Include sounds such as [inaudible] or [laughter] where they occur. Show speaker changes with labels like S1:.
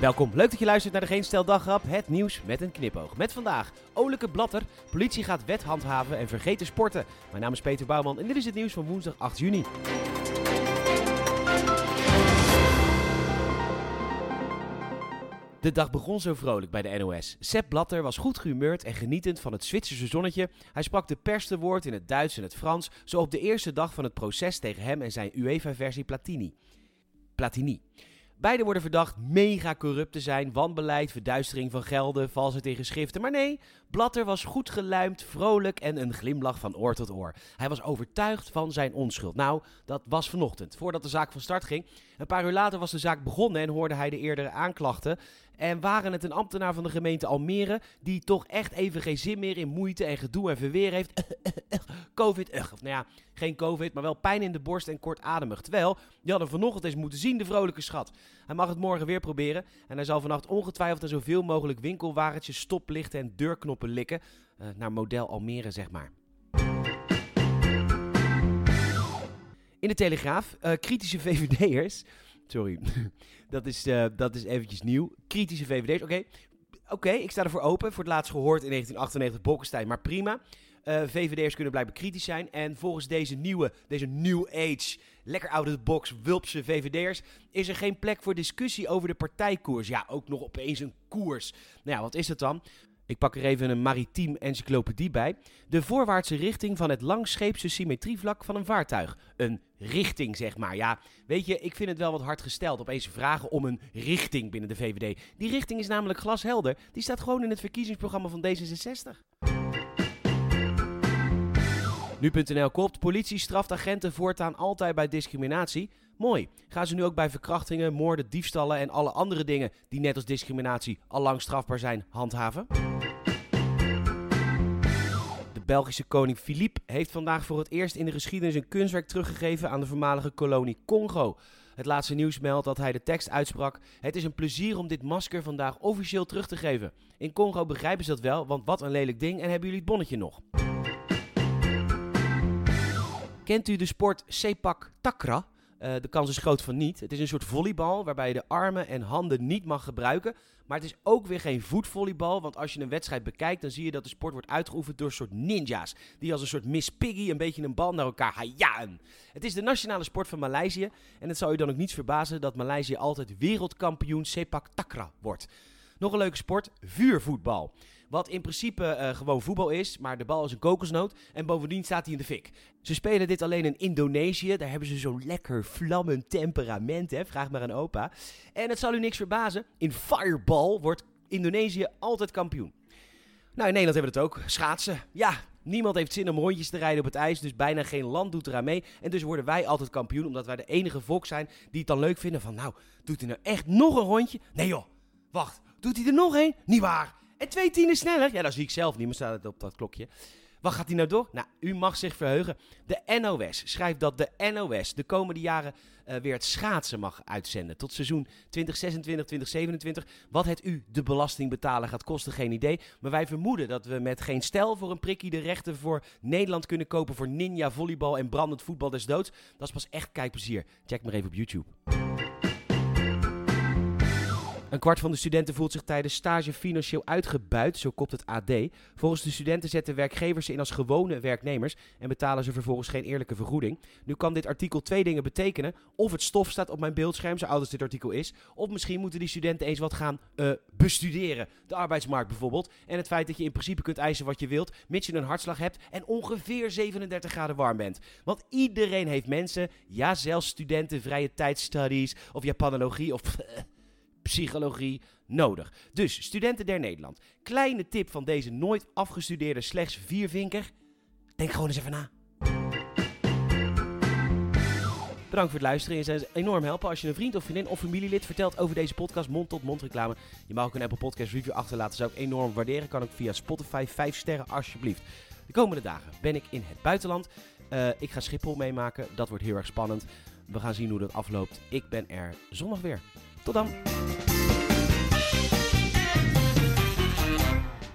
S1: Welkom, leuk dat je luistert naar de Geen Stel Dagrap, het nieuws met een knipoog. Met vandaag, Oleke Blatter, politie gaat wet handhaven en vergeet te sporten. Mijn naam is Peter Bouwman en dit is het nieuws van woensdag 8 juni. De dag begon zo vrolijk bij de NOS. Sepp Blatter was goed gehumeurd en genietend van het Zwitserse zonnetje. Hij sprak de pers te woord in het Duits en het Frans, zo op de eerste dag van het proces tegen hem en zijn UEFA-versie Platini. Platini. Beiden worden verdacht mega corrupt te zijn, wanbeleid, verduistering van gelden, valsheid in geschriften. Maar nee, Blatter was goed geluimd, vrolijk en een glimlach van oor tot oor. Hij was overtuigd van zijn onschuld. Nou, dat was vanochtend, voordat de zaak van start ging. Een paar uur later was de zaak begonnen en hoorde hij de eerdere aanklachten. En waren het een ambtenaar van de gemeente Almere die toch echt even geen zin meer in moeite en gedoe en verweer heeft. Covid, ugh. of nou ja, geen Covid, maar wel pijn in de borst en kortademig. Terwijl, je had hem vanochtend eens moeten zien, de vrolijke schat. Hij mag het morgen weer proberen en hij zal vannacht ongetwijfeld er zoveel mogelijk winkelwagentjes, stoplichten en deurknoppen likken. Uh, naar model Almere, zeg maar. In de Telegraaf, uh, kritische VVD'ers Sorry, [laughs] dat, is, uh, dat is eventjes nieuw. Kritische VVD's, oké. Oké, ik sta ervoor open. Voor het laatst gehoord in 1998 Bolkestein, maar prima. Uh, VVD'ers kunnen blijkbaar kritisch zijn. En volgens deze nieuwe, deze new age, lekker out of the box, wulpse VVD'ers... is er geen plek voor discussie over de partijkoers. Ja, ook nog opeens een koers. Nou ja, wat is dat dan? Ik pak er even een maritiem encyclopedie bij. De voorwaartse richting van het langscheepse symmetrievlak van een vaartuig. Een richting, zeg maar. Ja, weet je, ik vind het wel wat hard gesteld. Opeens vragen om een richting binnen de VVD. Die richting is namelijk glashelder. Die staat gewoon in het verkiezingsprogramma van D66. Nu.nl kopt, politie straft agenten voortaan altijd bij discriminatie. Mooi. Gaan ze nu ook bij verkrachtingen, moorden, diefstallen en alle andere dingen die net als discriminatie al lang strafbaar zijn handhaven? De Belgische koning Philippe heeft vandaag voor het eerst in de geschiedenis een kunstwerk teruggegeven aan de voormalige kolonie Congo. Het laatste nieuws meldt dat hij de tekst uitsprak: Het is een plezier om dit masker vandaag officieel terug te geven. In Congo begrijpen ze dat wel, want wat een lelijk ding en hebben jullie het bonnetje nog. Kent u de sport Sepak Takra? Uh, de kans is groot van niet. Het is een soort volleybal waarbij je de armen en handen niet mag gebruiken. Maar het is ook weer geen voetvolleybal. Want als je een wedstrijd bekijkt, dan zie je dat de sport wordt uitgeoefend door een soort ninja's. Die als een soort Miss Piggy een beetje een bal naar elkaar hajaan. Het is de nationale sport van Maleisië. En het zou je dan ook niets verbazen dat Maleisië altijd wereldkampioen Sepak Takra wordt. Nog een leuke sport, vuurvoetbal. Wat in principe uh, gewoon voetbal is, maar de bal is een kokosnoot. En bovendien staat hij in de fik. Ze spelen dit alleen in Indonesië. Daar hebben ze zo'n lekker vlammend temperament, hè? vraag maar aan opa. En het zal u niks verbazen, in fireball wordt Indonesië altijd kampioen. Nou, in Nederland hebben we het ook. Schaatsen. Ja, niemand heeft zin om rondjes te rijden op het ijs, dus bijna geen land doet eraan mee. En dus worden wij altijd kampioen, omdat wij de enige volk zijn die het dan leuk vinden van... Nou, doet hij nou echt nog een rondje? Nee joh, wacht, doet hij er nog een? Niet waar. En twee tienen sneller. Ja, dat zie ik zelf niet, maar staat het op dat klokje. Wat gaat hij nou door? Nou, u mag zich verheugen. De NOS schrijft dat de NOS de komende jaren uh, weer het schaatsen mag uitzenden. Tot seizoen 2026-2027. Wat het u, de belastingbetaler, gaat kosten, geen idee. Maar wij vermoeden dat we met geen stel voor een prikkie de rechten voor Nederland kunnen kopen voor ninja volleybal en brandend voetbal des doods. Dat is pas echt kijkplezier. Check maar even op YouTube. Een kwart van de studenten voelt zich tijdens stage financieel uitgebuit, zo kopt het AD. Volgens de studenten zetten werkgevers ze in als gewone werknemers en betalen ze vervolgens geen eerlijke vergoeding. Nu kan dit artikel twee dingen betekenen. Of het stof staat op mijn beeldscherm, zo oud als dit artikel is. Of misschien moeten die studenten eens wat gaan uh, bestuderen. De arbeidsmarkt bijvoorbeeld. En het feit dat je in principe kunt eisen wat je wilt, mits je een hartslag hebt en ongeveer 37 graden warm bent. Want iedereen heeft mensen, ja zelfs studenten, vrije tijdstudies of Japanologie of [laughs] psychologie nodig. Dus, studenten der Nederland. Kleine tip van deze nooit afgestudeerde slechts viervinker. Denk gewoon eens even na. Bedankt voor het luisteren. Je zou enorm helpen als je een vriend of vriendin of familielid vertelt over deze podcast mond-tot-mond reclame. Je mag ook een Apple Podcast review achterlaten. Zou ik enorm waarderen. Kan ook via Spotify 5 sterren alsjeblieft. De komende dagen ben ik in het buitenland. Uh, ik ga Schiphol meemaken. Dat wordt heel erg spannend. We gaan zien hoe dat afloopt. Ik ben er zondag weer. Tot dan!